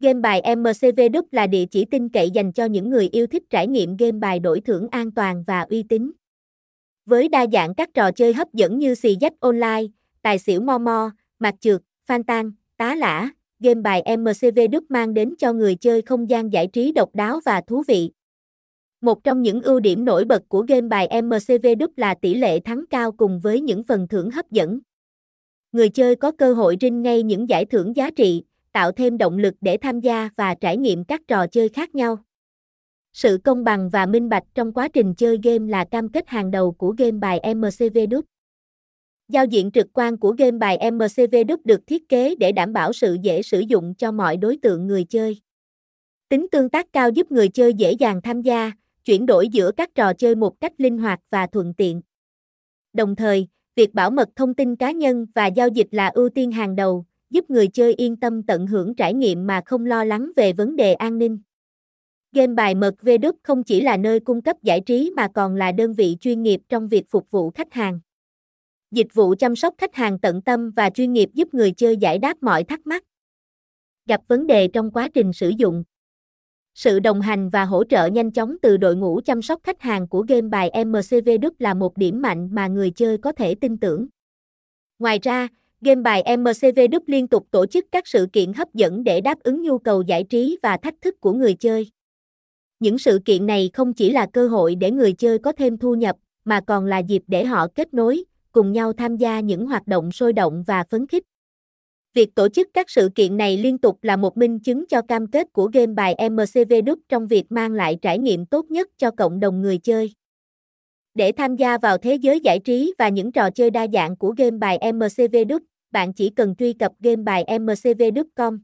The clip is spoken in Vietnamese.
Game bài MCV Đức là địa chỉ tin cậy dành cho những người yêu thích trải nghiệm game bài đổi thưởng an toàn và uy tín. Với đa dạng các trò chơi hấp dẫn như xì dách online, tài xỉu mo mo, mặt trượt, phan tan, tá lả, game bài MCV Đức mang đến cho người chơi không gian giải trí độc đáo và thú vị. Một trong những ưu điểm nổi bật của game bài MCV Đức là tỷ lệ thắng cao cùng với những phần thưởng hấp dẫn. Người chơi có cơ hội rinh ngay những giải thưởng giá trị, tạo thêm động lực để tham gia và trải nghiệm các trò chơi khác nhau. Sự công bằng và minh bạch trong quá trình chơi game là cam kết hàng đầu của game bài MCV Đúc. Giao diện trực quan của game bài MCV Đúc được thiết kế để đảm bảo sự dễ sử dụng cho mọi đối tượng người chơi. Tính tương tác cao giúp người chơi dễ dàng tham gia, chuyển đổi giữa các trò chơi một cách linh hoạt và thuận tiện. Đồng thời, việc bảo mật thông tin cá nhân và giao dịch là ưu tiên hàng đầu, giúp người chơi yên tâm tận hưởng trải nghiệm mà không lo lắng về vấn đề an ninh. Game bài mật VDub không chỉ là nơi cung cấp giải trí mà còn là đơn vị chuyên nghiệp trong việc phục vụ khách hàng. Dịch vụ chăm sóc khách hàng tận tâm và chuyên nghiệp giúp người chơi giải đáp mọi thắc mắc. Gặp vấn đề trong quá trình sử dụng. Sự đồng hành và hỗ trợ nhanh chóng từ đội ngũ chăm sóc khách hàng của game bài MCV Đức là một điểm mạnh mà người chơi có thể tin tưởng. Ngoài ra, game bài MCV đức liên tục tổ chức các sự kiện hấp dẫn để đáp ứng nhu cầu giải trí và thách thức của người chơi. Những sự kiện này không chỉ là cơ hội để người chơi có thêm thu nhập, mà còn là dịp để họ kết nối, cùng nhau tham gia những hoạt động sôi động và phấn khích. Việc tổ chức các sự kiện này liên tục là một minh chứng cho cam kết của game bài MCV đức trong việc mang lại trải nghiệm tốt nhất cho cộng đồng người chơi. Để tham gia vào thế giới giải trí và những trò chơi đa dạng của game bài MCV Đức, bạn chỉ cần truy cập game bài mcv.com.